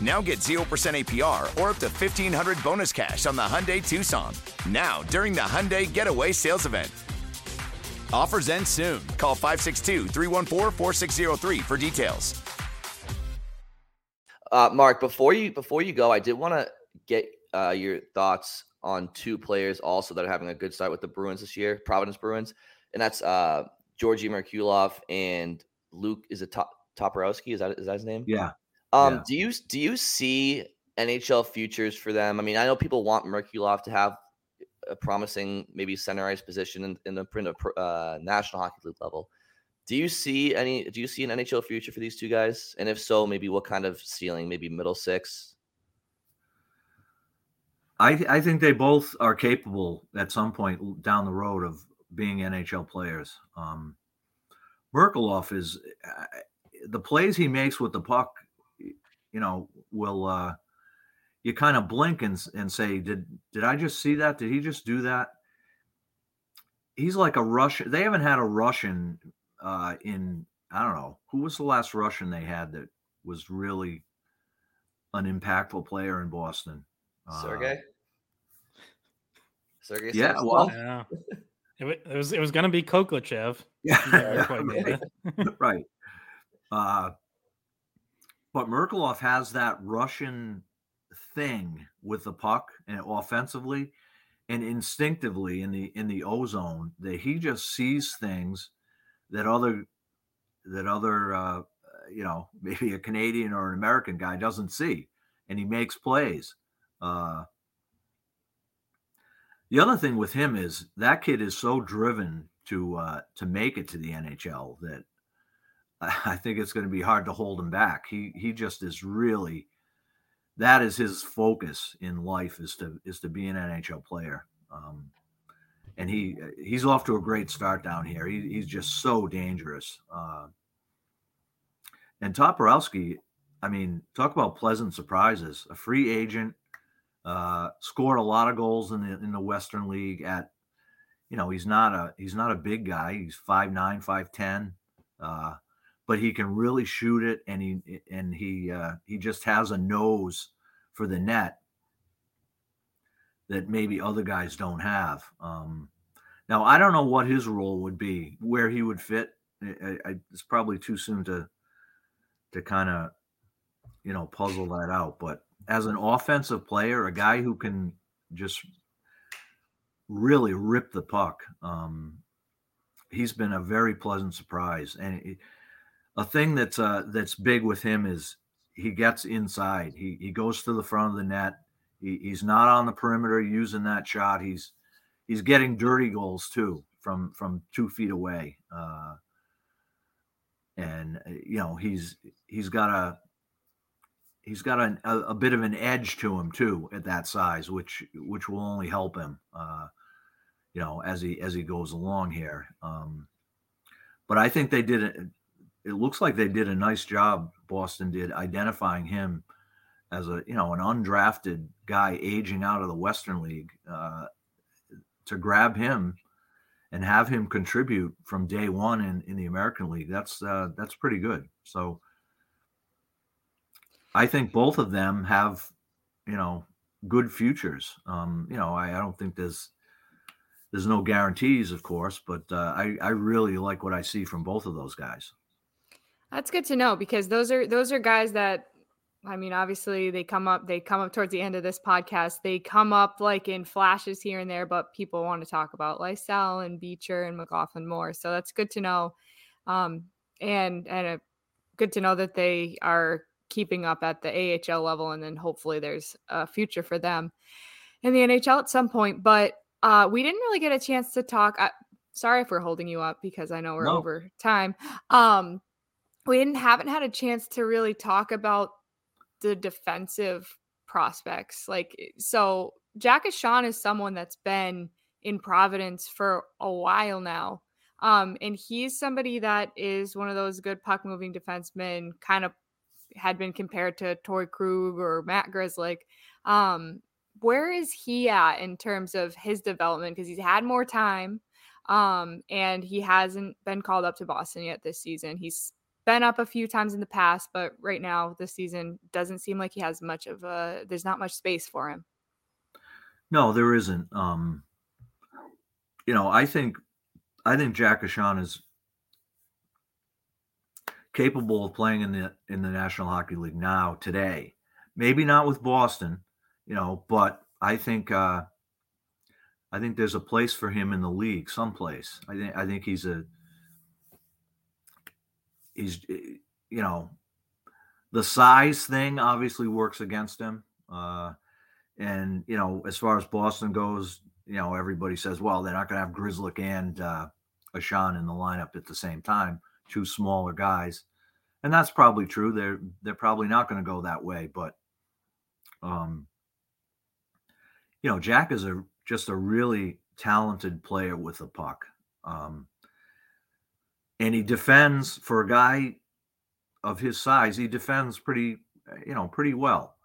Now get 0% APR or up to 1500 bonus cash on the Hyundai Tucson. Now, during the Hyundai Getaway Sales Event. Offers end soon. Call 562 314 4603 for details. Uh, Mark, before you before you go, I did want to get uh, your thoughts on two players also that are having a good start with the Bruins this year, Providence Bruins, and that's uh, Georgii Merkulov and Luke. Is it Top Toporowski? Is that is that his name? Yeah. Um, yeah. do you do you see NHL futures for them? I mean, I know people want Merkulov to have a promising maybe center ice position in, in the print of uh, National Hockey League level. Do you see any? Do you see an NHL future for these two guys? And if so, maybe what kind of ceiling? Maybe middle six. I I think they both are capable at some point down the road of being NHL players. Um, Merkulov is uh, the plays he makes with the puck you know, will uh, you kind of blink and and say, did did I just see that? Did he just do that? He's like a Russian. They haven't had a Russian uh, in I don't know who was the last Russian they had that was really an impactful player in Boston. Uh, Sergey. Sergey. Yeah. Well. Yeah. It, was it was going to be Khokhlachev. Yeah. right. right. Uh, but Merkulov has that Russian thing with the puck and offensively and instinctively in the in the ozone that he just sees things that other that other uh, you know maybe a Canadian or an American guy doesn't see, and he makes plays. Uh, the other thing with him is that kid is so driven to uh, to make it to the NHL that I think it's going to be hard to hold him back. He he just is really that is his focus in life is to is to be an NHL player. Um, and he he's off to a great start down here. He, he's just so dangerous. Uh, and Toporowski, I mean, talk about pleasant surprises. A free agent, uh, scored a lot of goals in the in the Western League. At you know, he's not a he's not a big guy. He's five nine, five ten. Uh, but he can really shoot it, and he and he uh, he just has a nose for the net that maybe other guys don't have. Um, now I don't know what his role would be, where he would fit. I, I, it's probably too soon to to kind of you know puzzle that out. But as an offensive player, a guy who can just really rip the puck, um, he's been a very pleasant surprise, and. It, a thing that's uh that's big with him is he gets inside. He he goes to the front of the net. He, he's not on the perimeter using that shot. He's he's getting dirty goals too from from two feet away. Uh, and uh, you know he's he's got a he's got a, a, a, bit of an edge to him too at that size, which which will only help him, uh, you know, as he as he goes along here. Um, but I think they did it. Looks like they did a nice job. Boston did identifying him as a you know an undrafted guy aging out of the Western League uh, to grab him and have him contribute from day one in, in the American League. That's uh, that's pretty good. So I think both of them have, you know, good futures. Um, you know, I, I don't think there's there's no guarantees, of course, but uh, I I really like what I see from both of those guys. That's good to know because those are those are guys that I mean, obviously they come up they come up towards the end of this podcast. They come up like in flashes here and there, but people want to talk about Lysell and Beecher and McLaughlin more. So that's good to know. Um, and and a, good to know that they are keeping up at the AHL level, and then hopefully there's a future for them in the NHL at some point. But uh, we didn't really get a chance to talk. I, sorry for holding you up because I know we're no. over time. Um, we didn't haven't had a chance to really talk about the defensive prospects. Like eh, so, Jack Ahcan is someone that's been in Providence for a while now. Um, and he's somebody that is one of those good puck moving defensemen, kind of had been compared to Torey Krug or Matt Grzelcyk. Um, where is he at in terms of his development? Because he's had more time um, and he hasn't been called up to Boston yet this season. He's been up a few times in the past, but right now this season doesn't seem like he has much of a there's not much space for him. No, there isn't. Um, you know, I think I think Jack Ahcan is capable of playing in the in the National Hockey League now today. Maybe not with Boston, you know, but I think uh, I think there's a place for him in the league someplace. I think I think he's a he's eh, you know the size thing obviously works against him. Uh, and you know, as far as Boston goes, you know, everybody says, well, they're not going to have Grzelcyk and uh, Ahcan in the lineup at the same time two smaller guys, and that's probably true. They're they're probably not going to go that way, but um, you know, Jack is a just a really talented player with the puck, um, and he defends for a guy of his size. He defends pretty, you know, pretty well.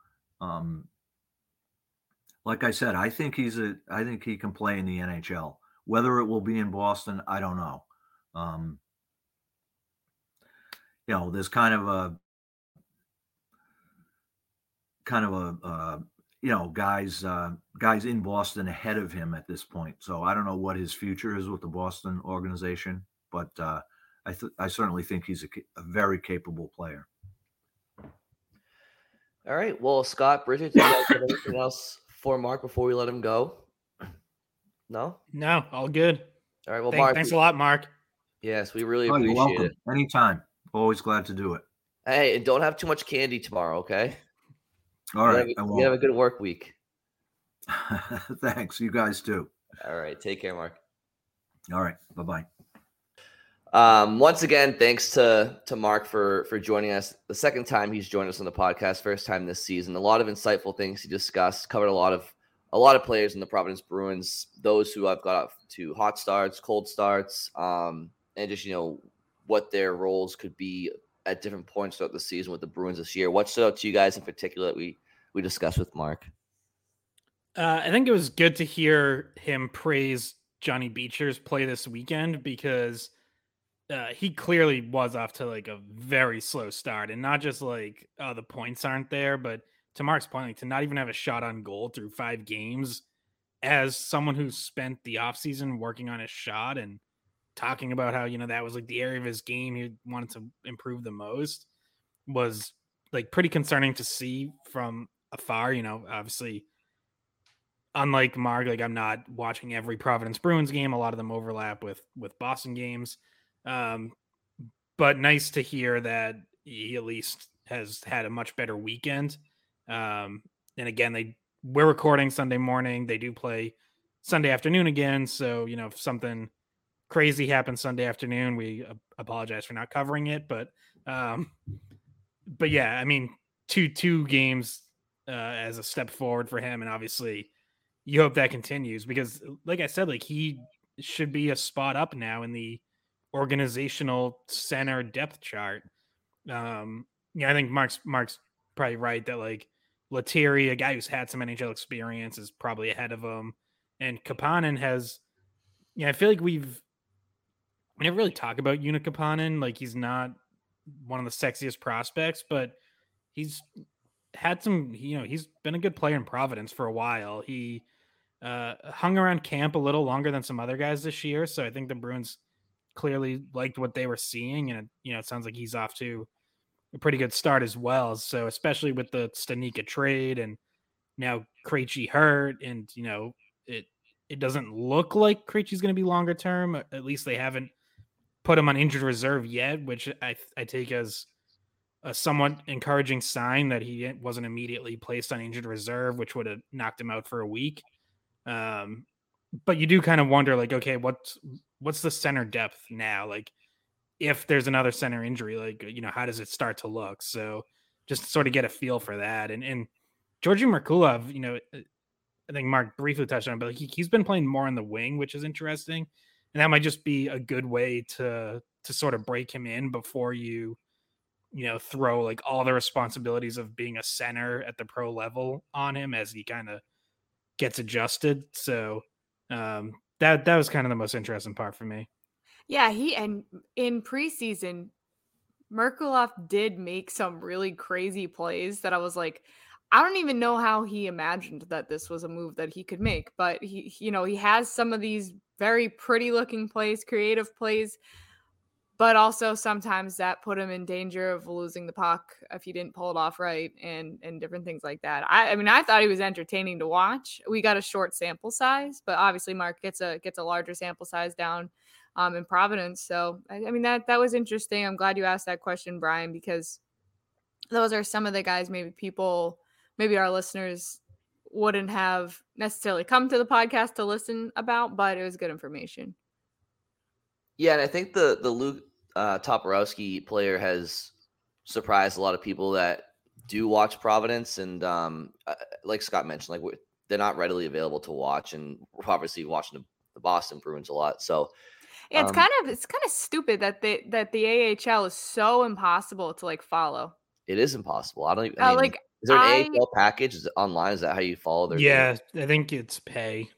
Um, like I said, I think he's a. I think he can play in the NHL. Whether it will be in Boston, I don't know. Um, you know, there's kind of a kind of a uh, you know guys uh, guys in Boston ahead of him at this point. So I don't know what his future is with the Boston organization, but uh, I th- I certainly think he's a, a, very capable player. All right. Well, Scott, Bridgette, do you guys have anything else for Mark before we let him go? No. No. All good. All right. Well, Thank, Mark. Thanks a lot, Mark. Yes, we really oh, appreciate it. Anytime. Always glad to do it. Hey, and don't have too much candy tomorrow, okay? All right. You have, you have a good work week. Thanks. You guys too. All right. Take care, Mark. All right. Bye bye. Um, once again, thanks to to Mark for for joining us. The second time he's joined us on the podcast, first time this season. A lot of insightful things he discussed. Covered a lot of a lot of players in the Providence Bruins. Those who I've got to hot starts, cold starts, um, and just you know what their roles could be at different points throughout the season with the Bruins this year. What stood out to you guys in particular that we we discussed with Mark? Uh, I think it was good to hear him praise Johnny Beecher's play this weekend because uh, he clearly was off to like a very slow start, and not just like oh the points aren't there, but to Mark's point, like, to not even have a shot on goal through five games, as someone who spent the offseason working on his shot and talking about how you know that was like the area of his game he wanted to improve the most was like pretty concerning to see from afar. You know, obviously, unlike Mark, like I'm not watching every Providence Bruins game. A lot of them overlap with with Boston games. Um, but nice to hear that he at least has had a much better weekend. Um, and again, they we're recording Sunday morning. They do play Sunday afternoon again. So you know, if something crazy happens Sunday afternoon, we apologize for not covering it. But um, but yeah, I mean, two two games uh, as a step forward for him, and obviously you hope that continues because, like I said, like he should be a spot up now in the organizational center depth chart. Um, yeah, I think Mark's Mark's probably right that like Lettieri, a guy who's had some NHL experience, is probably ahead of him, and Koppanen has. Yeah, I feel like we've we never really talk about Joonas Koppanen. Like he's not one of the sexiest prospects, but he's had some. You know, he's been a good player in Providence for a while. He uh, hung around camp a little longer than some other guys this year, so I think the Bruins clearly liked what they were seeing, and it, you know, it sounds like he's off to a pretty good start as well. So especially with the Studnicka trade and now Krejci hurt, and you know, it it doesn't look like Krejci's going to be longer term. At least they haven't put him on injured reserve yet, which I I take as a somewhat encouraging sign that he wasn't immediately placed on injured reserve, which would have knocked him out for a week. Um, but you do kind of wonder, like, okay, what's what's the center depth now? Like, if there's another center injury, like, you know, how does it start to look? So, just sort of get a feel for that. And and Georgii Merkulov, you know, I think Mark briefly touched on, it, but he, he's been playing more on the wing, which is interesting and that might just be a good way to to sort of break him in before you you know throw like all the responsibilities of being a center at the pro level on him as he kind of gets adjusted so um that that was kind of the most interesting part for me. Yeah he and in preseason Merkulov did make some really crazy plays that I was like, I don't even know how he imagined that this was a move that he could make, but he, you know, he has some of these very pretty looking plays, creative plays, but also sometimes that put him in danger of losing the puck if he didn't pull it off right and and different things like that. I, I mean, I thought he was entertaining to watch. We got a short sample size, but obviously Mark gets a gets a larger sample size down um, in Providence. So I, I mean that that was interesting. I'm glad you asked that question, Brian, because those are some of the guys maybe people maybe our listeners wouldn't have necessarily come to the podcast to listen about, but it was good information. Yeah, and I think the the Luke uh, Toporowski player has surprised a lot of people that do watch Providence, and um, uh, like Scott mentioned, like they're not readily available to watch, and we're obviously watching the, the Boston Bruins a lot. So yeah, it's um, kind of it's kind of stupid that they that the AHL is so impossible to like follow. It is impossible. I don't even I uh, like is there an I, AHL package? Is it online? Is that how you follow their? Yeah, game? I think it's pay.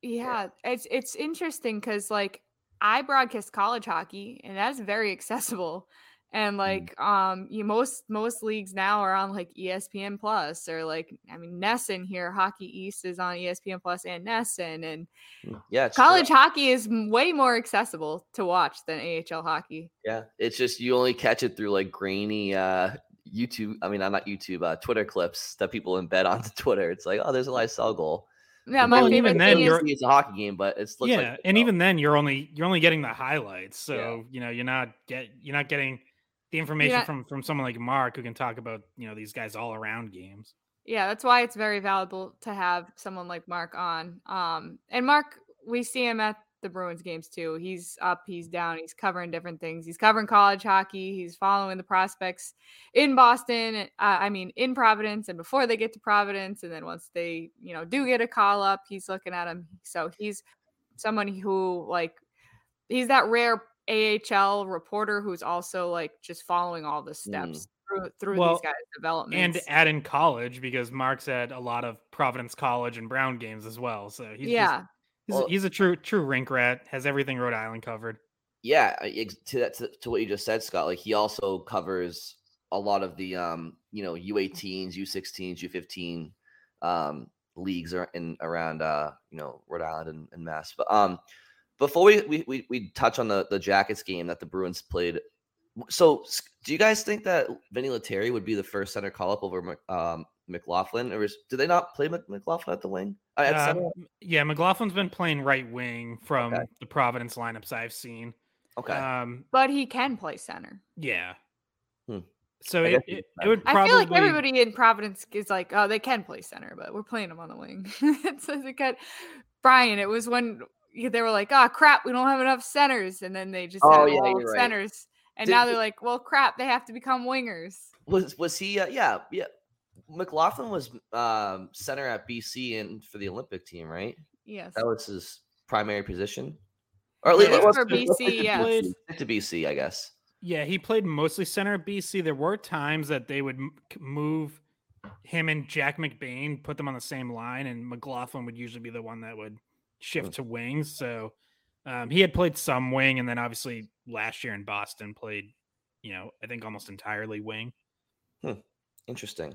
Yeah, it's it's interesting because like I broadcast college hockey, and that's very accessible. And mm. like mm. um you most most leagues now are on like ESPN plus or like I mean NESN here, Hockey East is on ESPN plus and NESN and mm, yeah, college true. hockey is way more accessible to watch than AHL hockey. Yeah, it's just you only catch it through like grainy uh YouTube. I mean, I'm not YouTube. Uh, Twitter clips that people embed onto Twitter. It's like, oh, there's a Lysell goal. Yeah, my favorite even then is it's a hockey game, but it's yeah, like, and even then you're only you're only getting the highlights, so yeah. you know you're not get you're not getting the information yeah. from from someone like Mark who can talk about you know these guys all around games. Yeah, that's why it's very valuable to have someone like Mark on. Um, and Mark, we see him at the Bruins games too. He's up, he's down, he's covering different things. He's covering college hockey, he's following the prospects in Boston, uh, I mean, in Providence, and before they get to Providence. And then once they, you know, do get a call up, he's looking at them. So he's someone who, like, he's that rare AHL reporter who's also like just following all the steps. Mm. Through, through well, these guys' development and add in college because Mark's at a lot of Providence College and Brown games as well. So he's yeah, just, well, he's a true true rink rat. Has everything Rhode Island covered. Yeah, to that to, to, what you just said, Scott. Like he also covers a lot of the um you know U18s, U16s, U15 um leagues are in around uh you know Rhode Island and, and Mass. But um before we, we we we touch on the the Jackets game that the Bruins played. So do you guys think that Vinny Lettieri would be the first center call up over um McLaughlin, or is, did they not play McLaughlin at the wing? Uh, uh, yeah, McLaughlin's been playing right wing from okay. the Providence lineups I've seen. Okay. Um, but he can play center. Yeah. Hmm. So it, it, it, would I feel like everybody in Providence is like, oh, they can play center, but we're playing them on the wing. it says it could. Brian, it was when they were like, oh crap, we don't have enough centers, and then they just Oh, had yeah, all right. centers, and Did- now they're like, well, crap, they have to become wingers. Was was he? Uh, yeah, yeah. McLaughlin was um, center at BC and for the Olympic team, right? Yes. That was his primary position, or at At least, least let's- for let's BC, to yes. To BC, I guess. Yeah, he played mostly center at BC. There were times that they would move him and Jack McBain, put them on the same line, and McLaughlin would usually be the one that would shift to wings. So um, he had played some wing, and then obviously last year in Boston played, you know, I think almost entirely wing. Hmm. Interesting.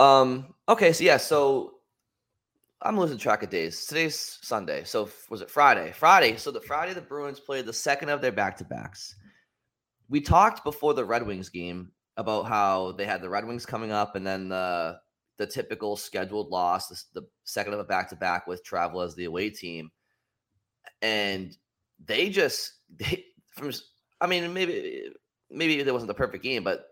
Um. Okay. So yeah. So I'm losing track of days. Today's Sunday. So was it Friday? Friday. So the Friday the Bruins played the second of their back to backs. We talked before the Red Wings game about how they had the Red Wings coming up, and then the the typical scheduled loss, the, the second of a back to back with Travel as the away team, and they just they from I mean maybe maybe it wasn't the perfect game, but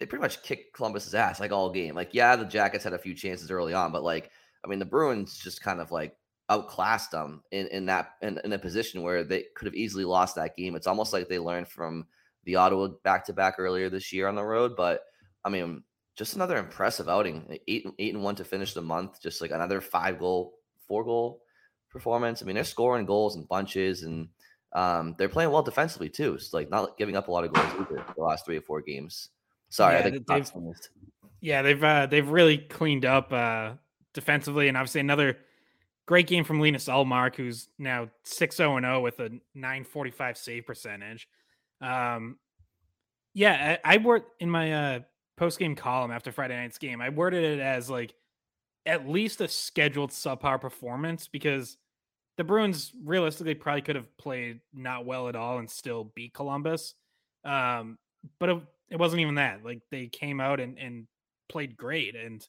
they pretty much kicked Columbus's ass like all game. Like, yeah, the Jackets had a few chances early on, but like, I mean, the Bruins just kind of like outclassed them in, in that in, in a position where they could have easily lost that game. It's almost like they learned from the Ottawa back to back earlier this year on the road. But I mean, just another impressive outing. Eight eight and one to finish the month. Just like another five goal, four goal performance. I mean, they're scoring goals in bunches and um, they're playing well defensively too. It's like not giving up a lot of goals either the last three or four games. Sorry, I Yeah, think they've-. Yeah, they've uh, they've really cleaned up uh, defensively, and obviously another great game from Linus Ullmark, who's now six zero and zero with a nine forty five save percentage. Um, yeah, I, I word in my uh, post game column after Friday night's game, I worded it as like at least a scheduled subpar performance because the Bruins realistically probably could have played not well at all and still beat Columbus. Um, but it, it wasn't even that. Like they came out and, and played great. And,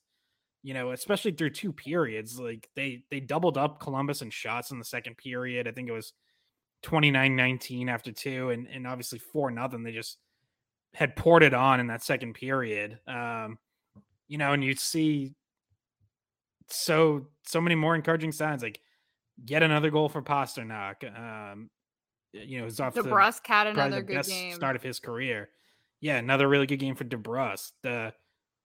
you know, especially through two periods, like they they doubled up Columbus in shots in the second period. I think it was 29-19 after two, and, and obviously four nothing. They just had poured it on in that second period. Um, you know, and you see so so many more encouraging signs like get another goal for Pastrnak. Um, you know, he's off the DeBrusk had another the good game. start of his career. Yeah, another really good game for DeBrusk. The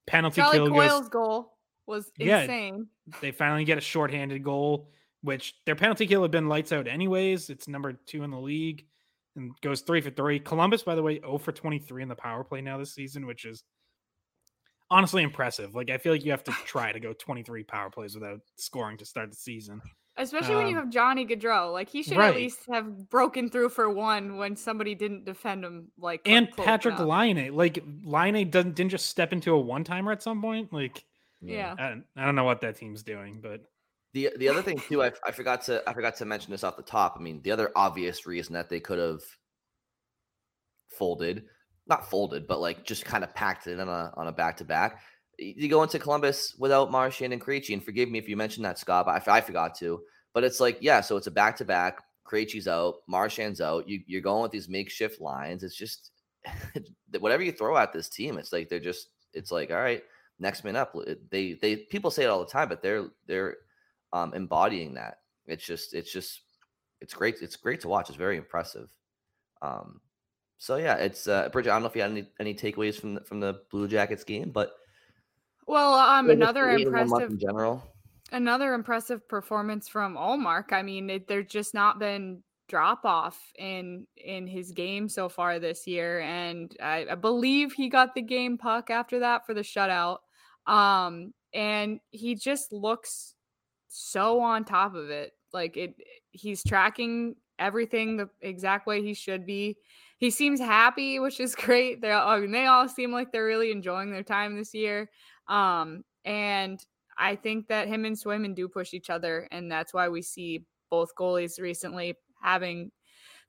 penalty Charlie kill Coyle's goes. goal was Yeah. insane. They finally get a shorthanded goal, which their penalty kill had been lights out anyways. It's number two in the league and goes three for three. Columbus, by the way, 0 for 23 in the power play now this season, which is honestly impressive. Like I feel like you have to try to go 23 power plays without scoring to start the season. Especially when you Um, have Johnny Gaudreau. Like he should right. at least have broken through for one when somebody didn't defend him like and Patrik enough. Laine, like Laine doesn't didn't just step into a one timer at some point. Like, Yeah. I don't, I don't know what that team's doing, but The the other thing too, I, I forgot to I forgot to mention this off the top. I mean, the other obvious reason that they could have folded, not folded, but like just kind of packed it on a on a back to back. You go into Columbus without Marchand and Krejci, and forgive me if you mentioned that, Scott, but I, I forgot to. But it's like, yeah, so it's a back to back. Krejci's out, Marchand's out. You, you're going with these makeshift lines. It's just whatever you throw at this team, it's like they're just. It's like, all right, next man up. They they people say it all the time, but they're they're um, embodying that. It's just it's just it's great. It's great to watch. It's very impressive. Um, so yeah, it's uh, Bridgette. I don't know if you had any any takeaways from the, from the Blue Jackets game, but Well, um, another the eight and one impressive in general. another impressive performance from Ullmark. I mean, it, there's just not been drop off in in his game so far this year, and I, I believe he got the game puck after that for the shutout. Um, and he just looks so on top of it. Like it, he's tracking everything the exact way he should be. He seems happy, which is great. They, I mean, they all seem like they're really enjoying their time this year. Um, and I think that him and Swayman do push each other, and that's why we see both goalies recently having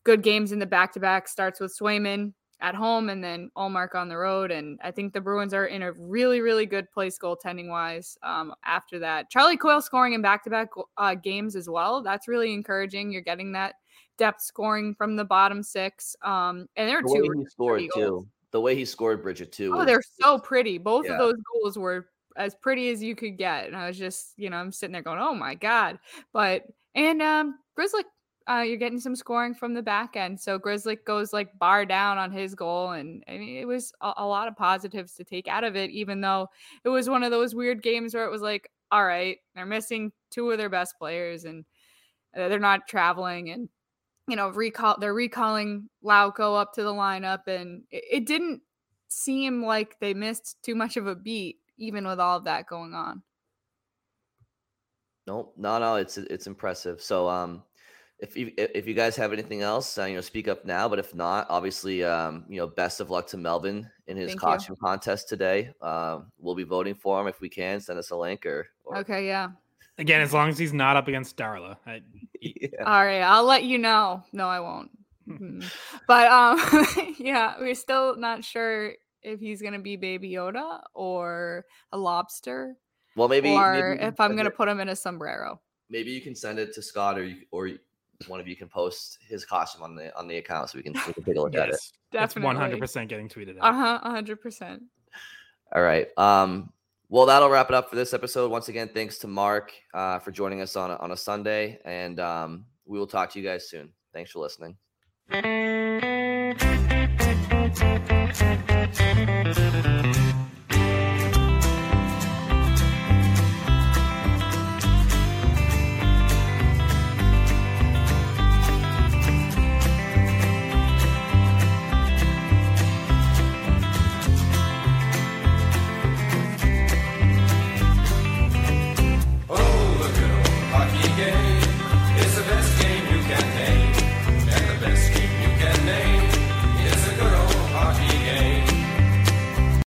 good games in the back to back. Starts with Swayman at home and then Ullmark on the road. And I think the Bruins are in a really, really good place goaltending wise um, after that. Charlie Coyle scoring in back to back uh games as well. That's really encouraging. You're getting that depth scoring from the bottom six. Um, and there are the two. He scored too. The way he scored Bridgette too. Oh, was, they're so pretty. Both yeah. of those goals were as pretty as you could get. And I was just, you know, I'm sitting there going, oh my God. But, and um, Grizzly, uh, you're getting some scoring from the back end. So Grizzly goes like bar down on his goal. And I mean, it was a, a lot of positives to take out of it, even though it was one of those weird games where it was like, all right, they're missing two of their best players and uh, they're not traveling. And, you know, recall, they're recalling Lauko up to the lineup. And it, it didn't seem like they missed too much of a beat even with all of that going on. No, no, no, it's it's impressive. So, um, if you if you guys have anything else, uh, you know, speak up now. But if not, obviously, um, you know, best of luck to Melvin in his Thank costume you. contest today. Uh, we'll be voting for him if we can. Send us a link or, or... okay, yeah. Again, as long as he's not up against Darla. I... yeah. All right, I'll let you know. No, I won't. Mm-hmm. but um, yeah, we're still not sure if he's gonna be Baby Yoda or a lobster. Well, maybe, or maybe if I'm gonna it. put him in a sombrero. Maybe you can send it to Scott, or you, or one of you can post his costume on the on the account so we can, we can take a look yes, at it. Definitely, one hundred percent getting tweeted out. Uh huh, hundred percent. All right. Um. Well, that'll wrap it up for this episode. Once again, thanks to Mark uh, for joining us on a, on a Sunday, and um, we will talk to you guys soon. Thanks for listening.